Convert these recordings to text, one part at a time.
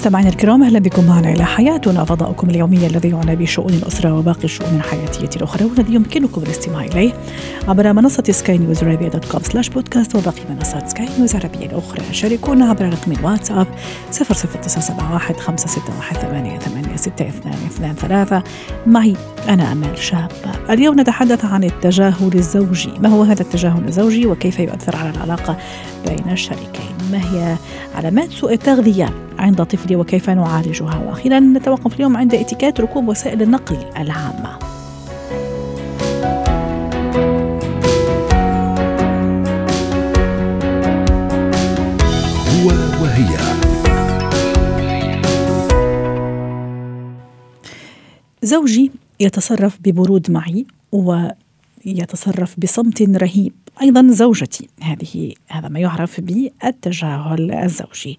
مستمعينا الكرام أهلا بكم معنا إلى حياتنا فضاؤكم اليومي الذي يعنى بشؤون الأسرة وباقي الشؤون الحياتية الأخرى والذي يمكنكم الاستماع إليه عبر منصة سكاي نيوز عربيه dot com slash بودكاست وباقي منصات سكاي نيوز العربيه الأخرى. شاركونا عبر رقم الواتساب 00971 561 886223 معي أنا أمال شاب. اليوم نتحدث عن التجاهل الزوجي. ما هو هذا التجاهل الزوجي وكيف يؤثر على العلاقة بين الشريكين؟ ما هي علامات سوء التغذية عند طفلي وكيف نعالجها؟ وأخيرا نتوقف اليوم عند اتيكيت ركوب وسائل النقل العامة. هو وهي. زوجي يتصرف ببرود معي ويتصرف بصمت رهيب أيضا زوجتي هذه هذا ما يعرف بالتجاهل الزوجي.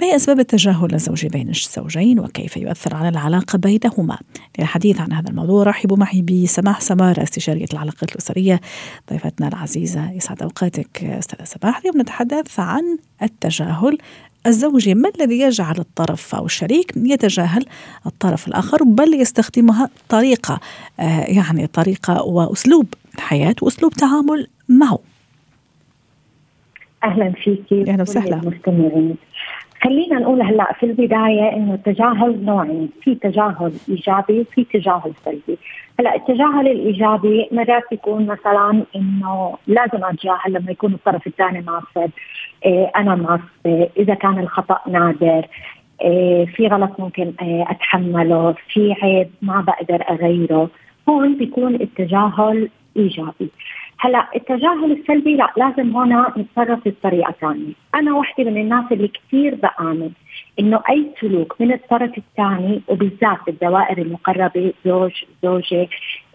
ما هي أسباب التجاهل الزوجي بين الزوجين وكيف يؤثر على العلاقة بينهما؟ للحديث عن هذا الموضوع رحبوا معي بسماح سمارة استشارية العلاقات الأسرية ضيفتنا العزيزة يسعد أوقاتك أستاذة سماح اليوم نتحدث عن التجاهل الزوجي ما الذي يجعل الطرف أو الشريك يتجاهل الطرف الآخر بل يستخدمها طريقة آه يعني طريقة وأسلوب حياة وأسلوب تعامل معه. أهلا فيكي أهلا وسهلا. المستمعين. خلينا نقول هلأ في البداية إنه التجاهل نوعين في تجاهل إيجابي وفي تجاهل سلبي. هلأ التجاهل الإيجابي مرات يكون مثلا إنه لازم أتجاهل لما يكون الطرف الثاني معصب أنا معصبه إذا كان الخطأ نادر إيه في غلط ممكن إيه أتحمله في عيب ما بقدر أغيره. هون بيكون التجاهل إيجابي. هلأ التجاهل السلبي لأ لازم هنا نتصرف بطريقة ثانية، أنا واحدة من الناس اللي كثير بآمن إنه أي سلوك من الطرف الثاني وبالذات بالدوائر المقربة زوج زوجة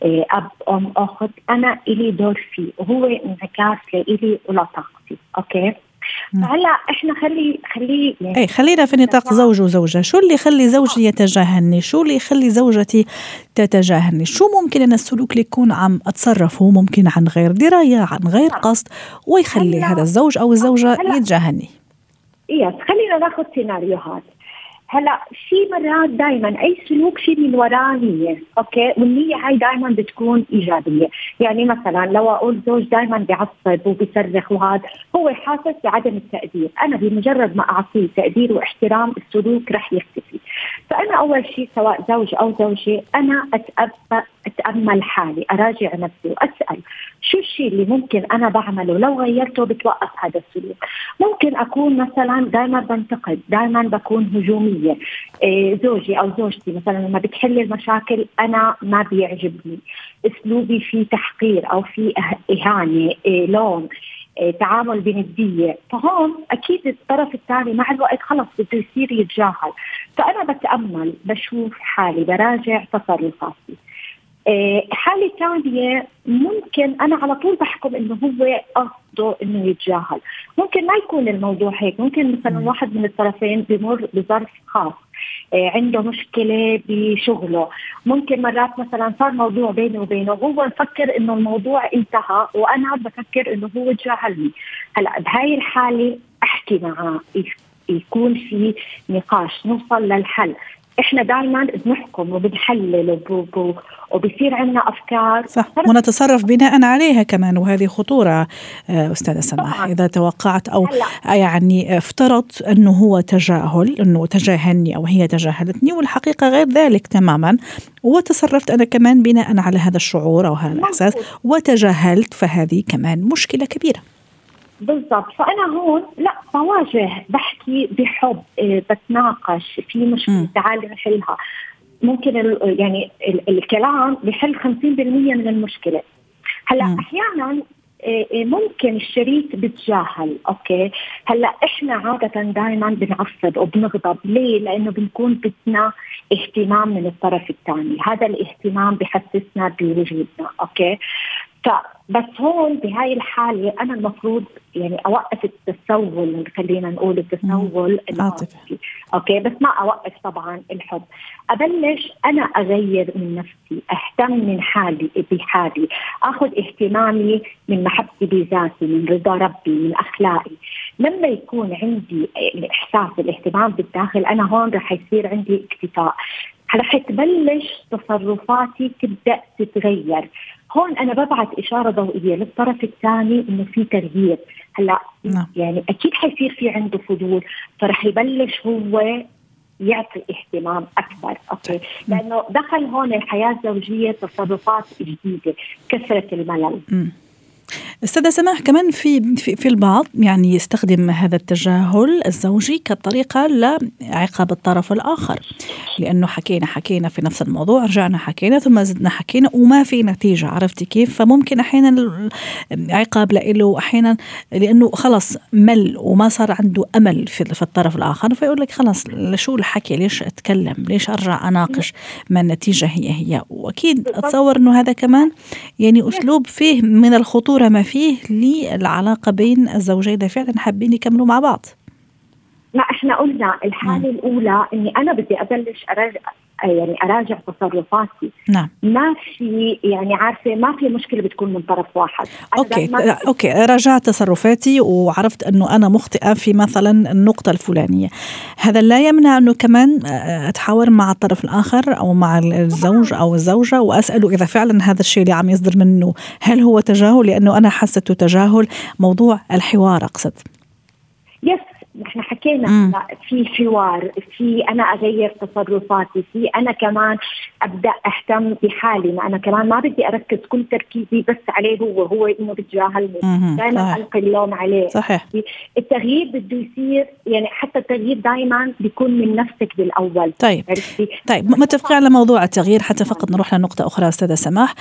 إيه، أب أم أخت أنا إلي دور فيه. وهو انعكاس لإلي ولطاقتي okay؟ فهلا إحنا خلي خلي يعني أي خلينا في نطاق زوج وزوجة، شو اللي يخلي زوجي يتجاهلني؟ شو اللي يخلي زوجتي تتجاهلني؟ شو ممكن أنا السلوك اللي يكون عم أتصرفه ممكن عن غير دراية، عن غير قصد ويخلي هذا الزوج أو الزوجة يتجاهلني؟ yes خلينا ناخذ سيناريوهات هلا في مرات دائما أي سلوك في من وراه نيه أوكي؟ والنية هاي دائما بتكون إيجابية. يعني مثلا لو أقول زوج دائما بيعصب وبيصرخ وهذا هو حاسس بعدم التقدير. أنا بمجرد ما اعطيه تقدير واحترام السلوك رح يختفي. فأنا أول شيء سواء زوج أو زوجة أنا أتأمل حالي أراجع نفسي وأسأل. شو الشيء اللي ممكن أنا بعمله لو غيرته بتوقف هذا السلوك؟ ممكن أكون مثلا دائما بنتقد دائما بكون هجومية. إيه زوجي أو زوجتي مثلا لما بتحل المشاكل أنا ما بيعجبني. أسلوبي في تحقير أو في إهانة إيه لوم إيه تعامل بندية. فهون أكيد الطرف الثاني مع الوقت خلص بده يصير يتجاهل. فأنا بتأمل بشوف حالي براجع تصرفاتي. إيه حالة ثانية ممكن أنا على طول بحكم إنه هو قصده إنه يتجاهل، ممكن ما يكون الموضوع هيك، ممكن مثلا واحد من الطرفين بمر بظرف خاص، إيه عنده مشكلة بشغله، ممكن مرات مثلا صار موضوع بيني وبينه وهو مفكر إنه الموضوع انتهى وأنا بفكر إنه هو تجاهلني، هلأ بهاي الحالة أحكي معاه يكون في نقاش نوصل للحل. إحنا دائما بنحكم وبنحلل وبصير عندنا أفكار. صح. ونتصرف بناء عليها كمان. وهذه خطورة آه، أستاذة سماح. إذا توقعت أو. يعني افترضت أنه هو تجاهل أنه تجاهلني أو هي تجاهلتني والحقيقة غير ذلك تماما. وتصرفت أنا كمان بناء على هذا الشعور أو هذا الإحساس. وتجاهلت فهذه كمان مشكلة كبيرة. بالضبط. فأنا هون لا بواجه بحكي بحب إيه، بتناقش في مشكلة تعالي نحلها. ممكن يعني الكلام بحل 50% من المشكلة. هلأ أحيانا إيه، إيه، ممكن الشريك بتجاهل okay؟ هلأ إحنا عادة دائما بنعصب وبنغضب. ليه؟ لأنه بنكون بدنا اهتمام من الطرف الثاني. هذا الاهتمام بحسسنا بوجودنا okay؟ فبس هون بهاي الحالة أنا المفروض يعني أوقف التسول خلينا نقول التسول العاطفي أوكي بس ما أوقف طبعا الحب. أبلش أنا أغير من نفسي أهتم من حالي بحالي. أخذ اهتمامي من محبتي بذاتي من رضا ربي من أخلاقي. لما يكون عندي الإحساس الاهتمام بالداخل أنا هون رح يصير عندي اكتفاء. رح تبلش تصرفاتي تبدأ تتغير. هون أنا ببعث إشارة ضوئية للطرف الثاني إنه في تغيير. هلأ نعم. يعني أكيد حيصير في عنده فضول فرح يبلش هو يعطي اهتمام أكثر أوكي؟ لأنه دخل هون الحياة الزوجية تصرفات جديدة كثرة الملل. م. أستاذة سماح كمان في في, في البعض يعني يستخدم هذا التجاهل الزوجي كطريقة لعقاب الطرف الآخر. لأنه حكينا حكينا في نفس الموضوع رجعنا حكينا ثم زدنا حكينا وما في نتيجة عرفتي كيف؟ فممكن أحيانا عقاب له أحيانا لأنه خلص مل وما صار عنده أمل في, الطرف الآخر. فيقول لك خلص شو الحكي؟ ليش أتكلم؟ ليش أرجع أناقش ما النتيجة هي هي؟ وأكيد أتصور إنه هذا كمان يعني أسلوب فيه من الخطورة ما فيه للعلاقة بين الزوجين اللي فعلا حابين يكملوا مع بعض لا إحنا قلنا الحالة م. الأولى إني أنا بدي أبلش يعني أراجع تصرفاتي. نعم. ما في يعني عارفة ما في مشكلة بتكون من طرف واحد. okay. okay. راجعت تصرفاتي وعرفت أنه أنا مخطئة في مثلا النقطة الفلانية. هذا لا يمنع أنه كمان أتحاور مع الطرف الآخر أو مع الزوج أو الزوجة وأسأله إذا فعلا هذا الشيء اللي عم يصدر منه هل هو تجاهل؟ لأنه أنا حسيته تجاهل موضوع الحوار أقصد. yes نحن حكينا في حوار في أنا أغير تصرفاتي في أنا كمان أبدأ أهتم بحالي ما أنا كمان ما بدي أركز كل تركيزي بس عليه هو هو إنه بتجاهلني دائما ألقي اللوم عليه. صحيح. التغيير بده يصير يعني حتى التغيير دائما بيكون من نفسك بالأول. طيب. عرفتي؟ طيب متفقين على موضوع التغيير حتى فقط نروح لنقطة أخرى أستاذة سماح.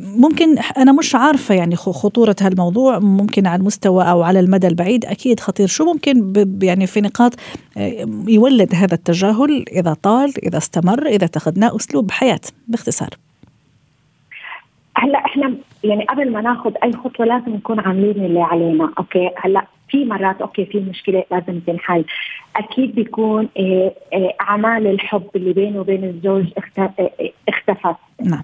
ممكن أنا مش عارفة يعني خطورة هالموضوع ممكن على المستوى أو على المدى البعيد أكيد خطير. شو ممكن يعني في نقاط يولد هذا التجاهل إذا طال إذا استمر إذا اتخذناه أسلوب حياة باختصار. هلا إحنا يعني قبل ما ناخذ أي خطوة لازم نكون عاملين اللي علينا okay؟ هلا في مرات okay في مشكلة لازم تنحل. أكيد بيكون إيه إيه أعمال الحب اللي بينه وبين الزوج إيه اختفت. نعم.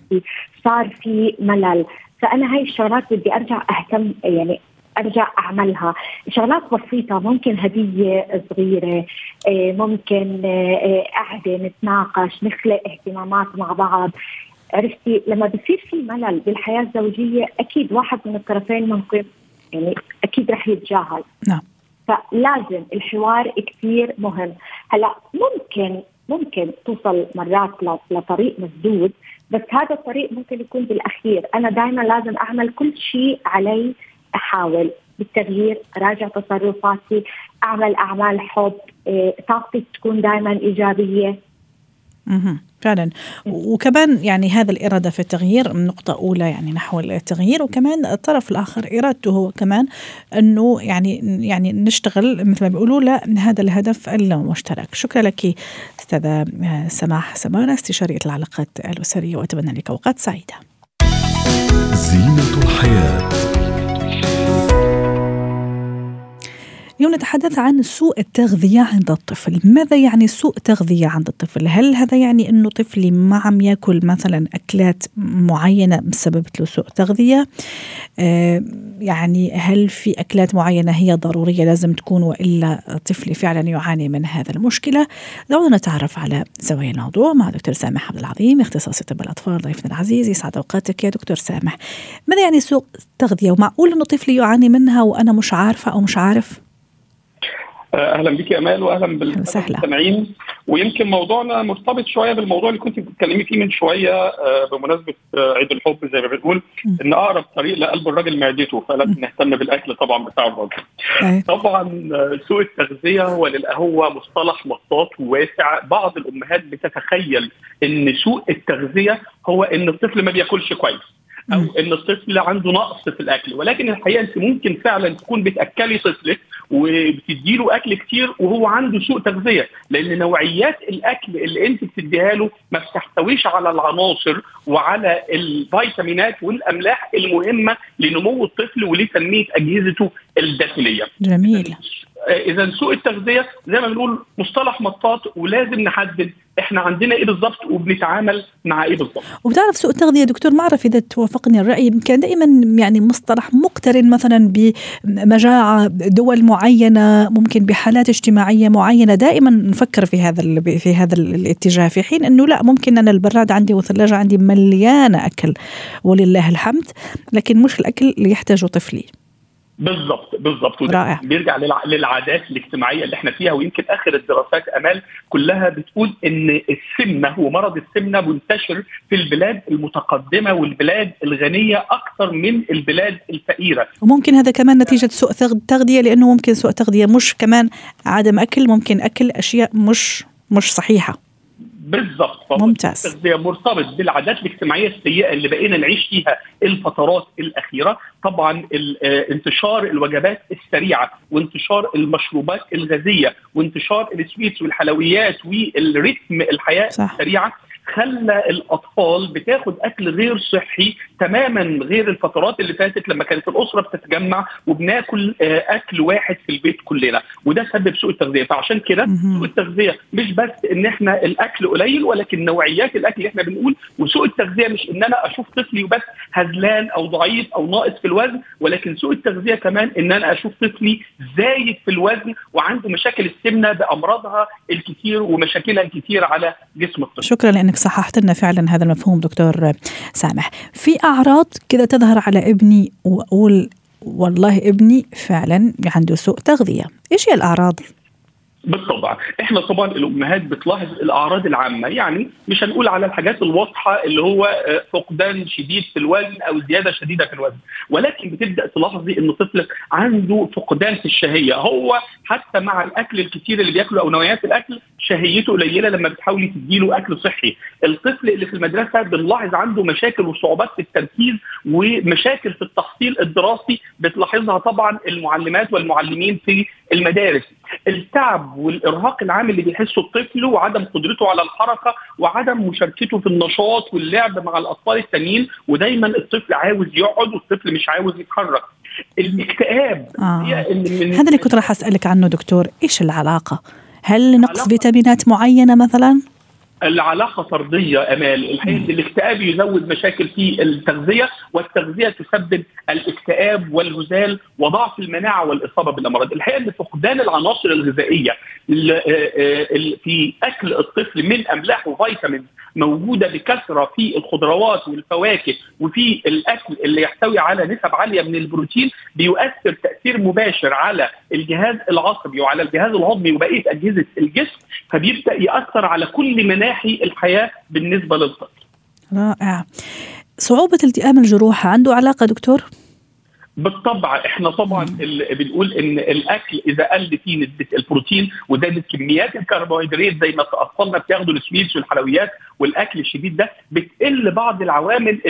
صار في ملل. فأنا هاي الشغلات بدي أرجع أهتم يعني أرجع أعملها. شغلات بسيطة ممكن هدية صغيرة آه، ممكن آه، قعدة نتناقش نخلق اهتمامات مع بعض. عرفتي لما بصير في ملل بالحياة الزوجية أكيد واحد من الطرفين ممكن يعني أكيد رح يتجاهل. نعم. فلازم الحوار كثير مهم. هلأ ممكن ممكن توصل مرات لطريق مسدود بس هذا الطريق ممكن يكون بالأخير. أنا دائما لازم أعمل كل شيء علي بالتغيير أراجع تصرفاتي أعمل أعمال حب إيه، طاقتي تكون دائما إيجابية. أها فعلا. وكمان يعني هذا الإرادة في التغيير نقطة أولى يعني نحو التغيير وكمان الطرف الآخر إرادته هو كمان أنه يعني يعني نشتغل مثل ما بيقولوا لهذا الهدف المشترك. شكرا لك أستاذة سماح سمارة استشارية العلاقات الأسرية وأتمنى لك أوقات سعيدة. زينة الحياة. اليوم نتحدث عن سوء التغذية عند الطفل. ماذا يعني سوء تغذية عند الطفل؟ هل هذا يعني أنه طفلي ما عم يأكل مثلا أكلات معينة سببت له سوء تغذية؟ آه يعني هل في أكلات معينة هي ضرورية لازم تكون وإلا طفلي فعلا يعاني من هذا المشكلة؟ دعونا نتعرف على زوايا الموضوع مع دكتور سامح عبد العظيم اختصاصي طب الأطفال ضيفنا العزيز يسعد أوقاتك يا دكتور سامح. ماذا يعني سوء التغذية ومعقول أنه طفلي يعاني منها وأنا مش عارفة أو مش عارف؟ أهلا بك يا أمال واهلا بالمستمعين ويمكن موضوعنا مرتبط شوية بالموضوع اللي كنت بتتكلمي فيه من شوية آه، بمناسبة آه، عيد الحب زي ما بنقول إن أقرب طريق لقلب الراجل معدته فلازم نهتم بالأكل طبعا بتاع الراجل. طبعا آه، سوء التغذية هو هو مصطلح مطاط وواسع بعض الأمهات بتتخيل إن سوء التغذية هو إن الطفل ما بياكلش كويس. أو إن الطفل عنده نقص في الأكل ولكن الحقيقة أنت ممكن فعلا تكون بتأكلي طفلك وبتدي له أكل كتير وهو عنده سوء تغذية لأن نوعيات الأكل اللي أنت بتديها له ما بتحتويش على العناصر وعلى الفيتامينات والأملاح المهمة لنمو الطفل ولتنمية أجهزته الداخلية. جميل. اذا سوء التغذية زي ما بنقول مصطلح مطاط ولازم نحدد إحنا عندنا إيه بالظبط وبنتعامل مع إيه بالظبط وبتعرف سوء التغذية دكتور؟ ما أعرف إذا توافقني الرأي كان دائما يعني مصطلح مقترن مثلا بمجاعة دول معينة ممكن بحالات اجتماعية معينة دائما نفكر في هذا في هذا الاتجاه في حين إنه لا ممكن أنا البراد عندي والثلاجة عندي مليانة أكل ولله الحمد لكن مش الأكل اللي يحتاجه طفلي. بالضبط بالضبط. رائع. بيرجع للعادات الاجتماعية اللي إحنا فيها ويمكن آخر الدراسات أمال كلها بتقول إن السمنة ومرض السمنة منتشر في البلاد المتقدمة والبلاد الغنية أكثر من البلاد الفقيرة. وممكن هذا كمان نتيجة سوء تغذية لأنه ممكن سوء تغذية مش كمان عدم أكل ممكن أكل أشياء مش مش صحيحة. بالضبط. ممتاز. التغذية مرتبط بالعادات الاجتماعية السيئة اللي بقينا نعيش فيها الفترات الأخيرة. طبعا انتشار الوجبات السريعة وانتشار المشروبات الغازية وانتشار السويتس والحلويات والريتم الحياة صح. السريعة خلى الأطفال بتاخد أكل غير صحي تماما غير الفترات اللي فاتت لما كانت الأسرة بتتجمع وبناكل أكل واحد في البيت كلنا. وده سبب سوء التغذية. فعشان كده سوء التغذية مش بس إن إحنا الأكل قليل ولكن نوعيات الأكل اللي إحنا بنقول. وسوء التغذية مش إن أنا أشوف طفلي وبس هزلان أو ضعيف أو ناقص في الوزن ولكن سوء التغذية كمان إن أنا أشوف طفلي زايد في الوزن وعنده مشاكل السمنة بأمراضها الكثير ومشاكلها الكثير على جسم الطفل. شكرا لانك صححت لنا فعلا هذا المفهوم دكتور سامح. في أعراض كذا تظهر على ابني وأقول والله ابني فعلا عنده سوء تغذية. إيش هي الأعراض؟ بالطبع. إحنا طبعا الأمهات بتلاحظ الأعراض العامة يعني مش هنقول على الحاجات الواضحة اللي هو فقدان شديد في الوزن أو زيادة شديدة في الوزن. ولكن بتبدأ تلاحظي إن طفلك عنده فقدان في الشهية. هو حتى مع الأكل الكتير اللي بياكله أو نوعيات الأكل شهيته قليلة لما بتحاولي تديله أكل صحي. الطفل اللي في المدرسة بنلاحظ عنده مشاكل وصعوبات في التركيز ومشاكل في التحصيل الدراسي بتلاحظها طبعا المعلمات والمعلمين في المدارس. التعب والإرهاق العام اللي بيحسه الطفل وعدم قدرته على الحركة وعدم مشاركته في النشاط واللعب مع الأطفال التانيين ودايما الطفل عاوز يقعد والطفل مش عاوز يتحرك. الاكتئاب آه. هذا اللي كنت راح أسألك عنه دكتور إيش العلاقة هل نقص فيتامينات معينة مثلا؟ العلاقة طردية أمال. الحقيقة الاكتئاب يزود مشاكل في التغذية والتغذية تسبب الاكتئاب والهزال وضعف المناعة والإصابة بالأمراض. الحقيقة إن فقدان العناصر الغذائية في أكل الطفل من أملاح وفيتامين موجودة بكثرة في الخضروات والفواكه وفي الأكل اللي يحتوي على نسب عالية من البروتين بيؤثر تأثير مباشر على الجهاز العصبي وعلى الجهاز الهضمي وبقية أجهزة الجسم فبيبدأ يأثر على كل مناحي الحياة بالنسبة للطفل. رائع. صعوبة التئام الجروح عنده علاقة دكتور؟ بالطبع إحنا طبعا بنقول إن الأكل إذا قل فيه نسبة البروتين وزادت كميات الكربوهيدرات زي ما اطفالنا بياخدوا السويتس والحلويات والأكل الشديد ده بتقل بعض العوامل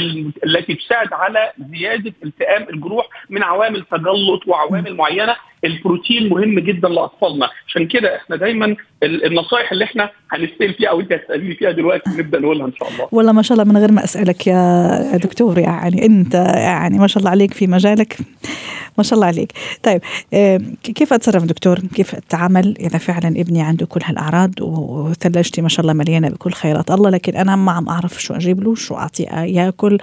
التي تساعد على زيادة التئام الجروح من عوامل تجلط وعوامل معينة البروتين مهم جدا لأطفالنا. عشان كده إحنا دايما النصائح اللي إحنا هنستلم فيها أو أنت هتسأليني فيها دلوقتي نبدأ نقولها إن شاء الله. والله ما شاء الله من غير ما أسألك يا دكتور يعني أنت يعني ما شاء الله عليك في مجالك. ما شاء الله عليك. طيب كيف أتصرف دكتور؟ كيف أتعامل؟ إذا فعلا ابني عنده كل هالأعراض وثلاجتي ما شاء الله مليانة بكل خيرات الله لكن أنا ما عم أعرف شو أجيب له شو اعطيه ياكل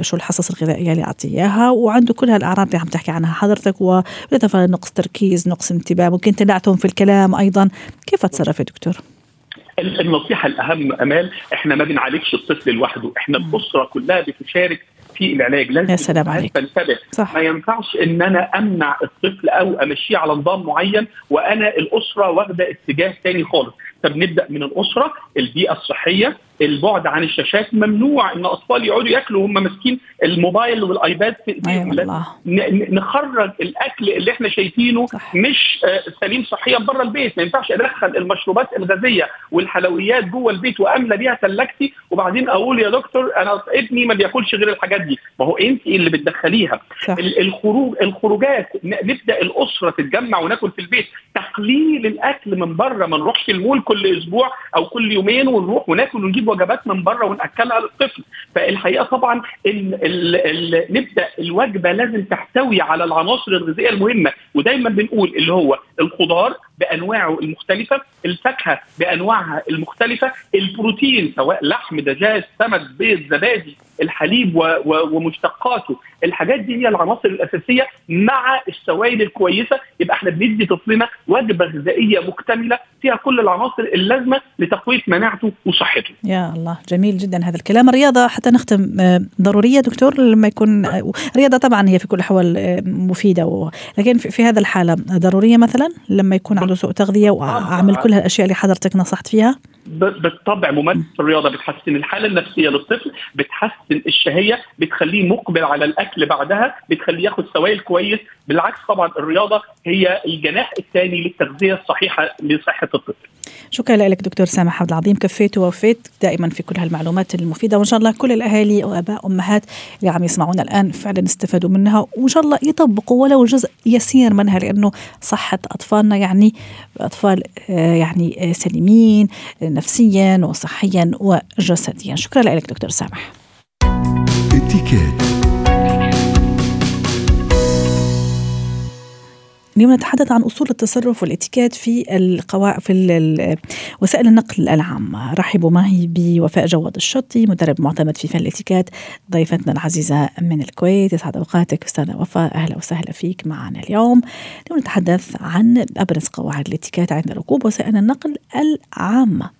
شو الحصص الغذائية اللي اعطيه إياها وعنده كل هالأعراض اللي عم تحكي عنها حضرتك وبالإضافة نقص تركيز نقص انتباه. ممكن تنعتهم في الكلام أيضا. كيف أتصرف يا دكتور؟ النصيحة الأهم أمال إحنا ما بنعالجش الطفل لوحده. إحنا الأسرة كلها بتشارك في العلاج. لازم يا سلام عليك. تنتبه صح. ما ينفعش إن أنا أمنع الطفل أو أمشيه على نظام معين وأنا الأسرة واخدة اتجاه تاني خالص. طب نبدأ من الأسرة البيئة الصحية البعد عن الشاشات ممنوع إن أطفال يقعدوا ياكلوا وهم ماسكين الموبايل والآيباد في إيديهم. أيوة نخرج الأكل اللي إحنا شايفينه صح. مش آه، سليم صحيا بره البيت. ما ينفعش أدخل المشروبات الغازية والحلويات جوه البيت وأملى بيها ثلاجتي وبعدين أقول يا دكتور أنا ابني ما بياكلش غير الحاجات دي. ما هو أنت اللي بتدخليها. صح. الخروج الخروجات نبدأ الأسرة تتجمع وناكل في البيت. تقليل الأكل من بره ما نروحش المول كل أسبوع أو كل يومين ونروح وناكل ونجيب وجبات من بره ونأكلها للطفل. فالحقيقة طبعا ال نبدأ الوجبة لازم تحتوي على العناصر الغذائية المهمة. ودايما بنقول اللي هو الخضار بأنواعه المختلفة، الفاكهة بأنواعها المختلفة، البروتين سواء لحم، دجاج، سمك، بيض، زبادي، الحليب ومشتقاته، الحاجات دي هي العناصر الأساسية مع السوائل الكويسة، يبقى إحنا بندي طفلنا وجبة غذائية مكتملة فيها كل العناصر اللازمة لتقوية مناعته وصحته. يا الله جميل جدا هذا الكلام، الرياضة حتى نختم آه، ضرورية دكتور لما يكون الرياضة طبعا هي في كل الأحوال آه، مفيدة لكن في هذا الحالة ضرورية مثلا لما يكون عنده سوء تغذية وأعمل كل هالأشياء اللي حضرتك نصحت فيها؟ بالطبع ممارسة الرياضة بتحسن الحالة النفسية للطفل بتحسن الشهية بتخليه مقبل على الأكل بعدها بتخليه ياخد سوائل كويس. بالعكس طبعا الرياضة هي الجناح الثاني للتغذية الصحيحة لصحة الطفل. شكرا لك دكتور سامح عبد العظيم. كفيت ووفيت دائما في كل هالمعلومات المفيدة وإن شاء الله كل الأهالي وآباء أمهات اللي عم يسمعونا الآن فعلا استفادوا منها وإن شاء الله يطبقوا ولو جزء يسير منها لأنه صحة أطفالنا يعني أطفال آه، يعني آه، سليمين نفسيا وصحيا وجسديا. شكرا لك دكتور سامح. اليوم نتحدث عن أصول التصرف والاتيكيت في القواعد في وسائل النقل العامه رحبوا معي بوفاء جواد الشطي مدرب معتمد في فن الاتيكيت ضيفتنا العزيزة من الكويت. يسعد أوقاتك أستاذة وفاء. أهلا وسهلا فيك معنا اليوم. اليوم نتحدث عن أبرز قواعد الاتيكيت عند ركوب وسائل النقل العامة.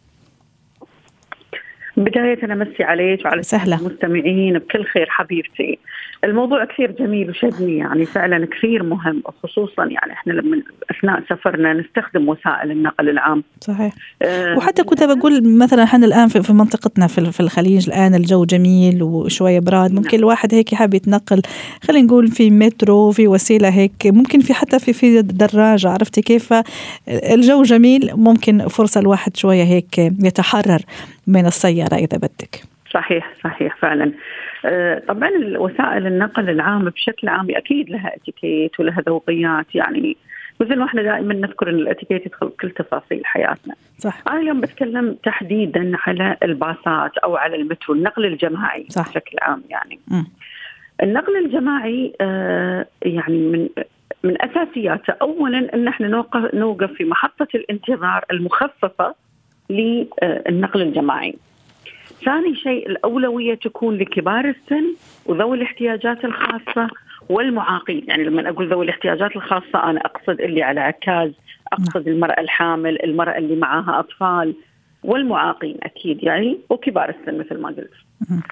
بداية أمسي عليك وعلى سهلة. المستمعين بكل خير حبيبتي. الموضوع كثير جميل وشدني يعني فعلا كثير مهم خصوصا يعني إحنا لما أثناء سفرنا نستخدم وسائل النقل العام. صحيح. أه وحتى كنت بقول مثلا إحنا الآن في منطقتنا في الخليج الآن الجو جميل وشوية براد ممكن نعم. الواحد هيك يحب يتنقل خلينا نقول في مترو في وسيلة هيك ممكن في حتى في في دراجه عرفتي كيف؟ الجو جميل ممكن فرصة الواحد شوية هيك يتحرر من السيارة إذا بدك. صحيح صحيح فعلا. طبعا وسائل النقل العام بشكل عام أكيد لها إتيكيت ولها ذوقيات يعني مثل ما إحنا دائما نذكر إن الإتيكيت يدخل كل تفاصيل حياتنا. صح. أنا اليوم بتكلم تحديدا على الباصات أو على المترو النقل الجماعي صح. بشكل عام يعني. م. النقل الجماعي آه يعني من من أساسياته اولا إن إحنا نوقف نوقف في محطة الانتظار المخصصه للنقل الجماعي. ثاني شيء الأولوية تكون لكبار السن وذوي الاحتياجات الخاصة والمعاقين. يعني لما أقول ذوي الاحتياجات الخاصة أنا أقصد اللي على عكاز أقصد المرأة الحامل المرأة اللي معاها أطفال والمعاقين أكيد يعني وكبار السن مثل ما قلت.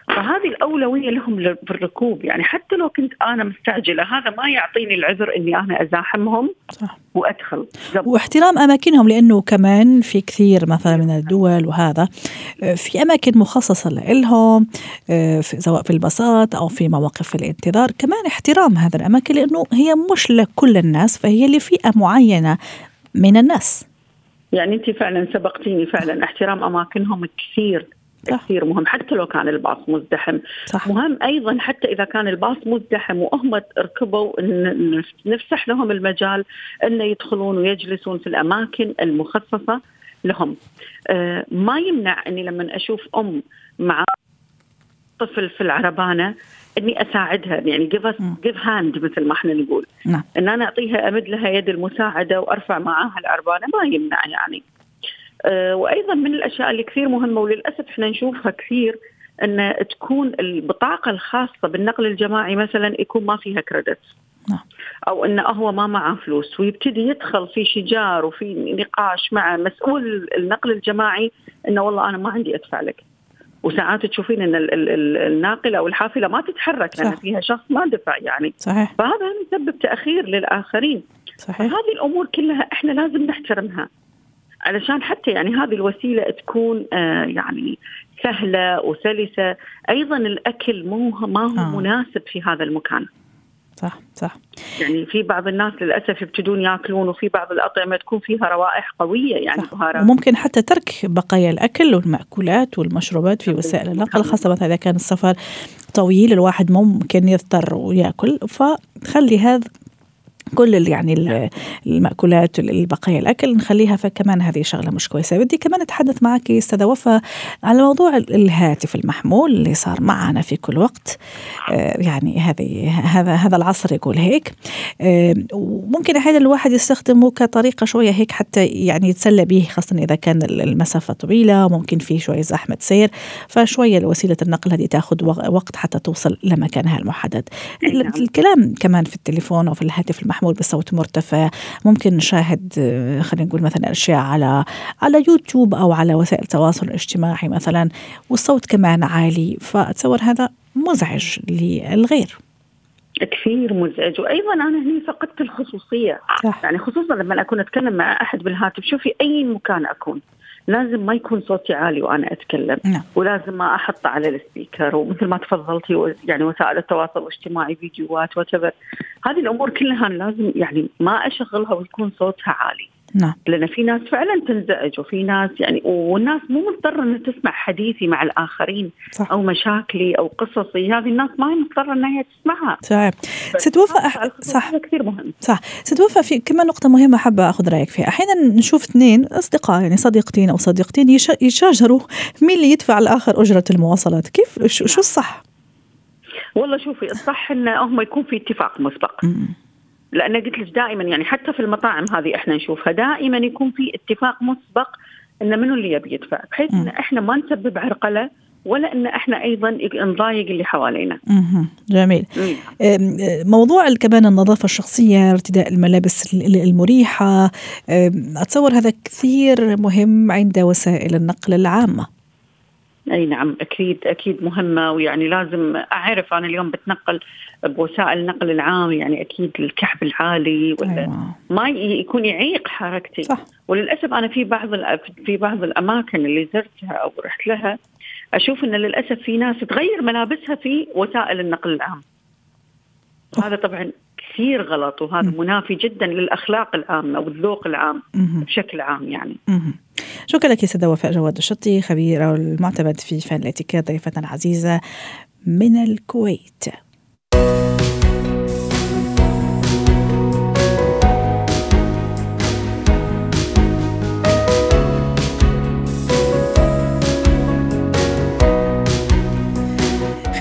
فهذه الأولوية لهم في الركوب. يعني حتى لو كنت أنا مستعجلة هذا ما يعطيني العذر أني أنا أزاحمهم صح. وأدخل. جب. واحترام أماكنهم لأنه كمان في كثير مثلا من الدول وهذا في أماكن مخصصة لهم سواء في الباصات أو في مواقف الانتظار. كمان احترام هذه الأماكن لأنه هي مش لكل الناس فهي لفئة معينة من الناس. يعني أنت فعلا سبقتيني فعلا. احترام أماكنهم كثير. صح. كثير مهم حتى لو كان الباص مزدحم صح. مهم أيضا حتى إذا كان الباص مزدحم وهم ركبوا نفسح لهم المجال إن يدخلون ويجلسون في الأماكن المخصصة لهم آه ما يمنع إني لما أشوف أم مع طفل في العربانة إني أساعدها يعني give give hand مثل ما إحنا نقول نعم. إن أنا أعطيها أمد لها يد المساعدة وأرفع معاها العربانة ما يمنع يعني وأيضا من الأشياء اللي كثير مهمة وللأسف إحنا نشوفها كثير إن تكون البطاقة الخاصة بالنقل الجماعي مثلا يكون ما فيها credit. نعم. أو انه هو ما معه فلوس ويبتدي يدخل في شجار وفي نقاش مع مسؤول النقل الجماعي إنه والله أنا ما عندي أدفع لك. وساعات تشوفين إن الناقلة أو الحافلة ما تتحرك لأن فيها شخص ما دفع يعني. صحيح. فهذا يسبب تأخير للآخرين. صحيح. هذه الأمور كلها إحنا لازم نحترمها. علشان حتى يعني هذه الوسيلة تكون آه يعني سهلة وسلسة. أيضا الأكل مو ما هو آه. مناسب في هذا المكان. صح صح. يعني في بعض الناس للأسف يبتدون يأكلون وفي بعض الأطعمة تكون فيها روائح قوية يعني صح. بهارات. وممكن حتى ترك بقايا الأكل والمأكولات والمشروبات في وسائل النقل خاصة مثلا إذا كان السفر طويل الواحد ممكن يضطر وياكل فخلي هذا كل يعني. المأكولات البقايا الأكل نخليها فكمان هذه شغلة مش كويسة بدي كمان أتحدث معك أستاذة وفاء على موضوع الهاتف المحمول اللي صار معنا في كل وقت آه، يعني هذه هذا هذا العصر يقول هيك آه، وممكن أحيانا الواحد يستخدمه كطريقة شوية هيك حتى يعني يتسلى به خاصة إذا كان المسافة طويلة ممكن في شوية زحمة سير فشوية وسيلة النقل هذه تأخذ وقت حتى توصل لمكانها المحدد نعم. الكلام كمان في التليفون أو في الهاتف المحمول محمول بصوت مرتفع. ممكن نشاهد آه، خلينا نقول مثلا أشياء على على يوتيوب أو على وسائل التواصل الاجتماعي مثلا والصوت كمان عالي فأتصور هذا مزعج للغير. كثير مزعج. وأيضا أنا هنا فقدت الخصوصية. صح. يعني خصوصا لما أكون أتكلم مع أحد بالهاتف شوفي أي مكان أكون. لازم ما يكون صوتي عالي وأنا أتكلم. نعم. ولازم ما احطه على السبيكر ومثل ما تفضلتي يعني وسائل التواصل الاجتماعي فيديوهات وتبر هذه الأمور كلها لازم يعني ما أشغلها ويكون صوتها عالي. نعم. لأن في ناس فعلا تنزعج وفي ناس يعني والناس مو مضطرة إنها تسمع حديثي مع الآخرين صح. أو مشاكلي أو قصصي. هذه الناس ما هي مضطرة إنها تسمعها. صحيح ستوفى صح. كثير مهم. صح. ستوفى في كمان نقطة مهمة حابة أخذ رأيك فيها. أحيانا نشوف اثنين أصدقاء يعني صديقتين أو صديقتين يشاجروا مين اللي يدفع الآخر أجرة المواصلات. كيف؟ شو نعم. الصح؟ والله شوفي الصح انه هم يكون في اتفاق مسبق. م- لأن قلت لك دائما يعني حتى في المطاعم هذه إحنا نشوفها دائما يكون في اتفاق مسبق إن منو اللي يبي يدفع بحيث إن إحنا ما نسبب عرقلة ولا إن إحنا أيضا نضايق اللي حوالينا. جميل. موضوع كمان النظافة الشخصية، ارتداء الملابس المريحة، أتصور هذا كثير مهم عند وسائل النقل العامة. أي نعم أكيد أكيد مهمة ويعني لازم أعرف أنا اليوم بتنقل بوسائل النقل العام يعني أكيد الكحب العالي ولا أيوة. ما يكون يعيق حركتي صح. وللأسف أنا في بعض في بعض الأماكن اللي زرتها أو رحت لها أشوف إن للأسف في ناس تغير ملابسها في وسائل النقل العام هذا طبعا كثير غلط وهذا منافي جدا للأخلاق العامة والذوق العام بشكل عام يعني. شكرا لك سيدة وفاء جواد الشطي خبيرة المعتمد في فن الاتيكيت ضيفتنا العزيزة من الكويت.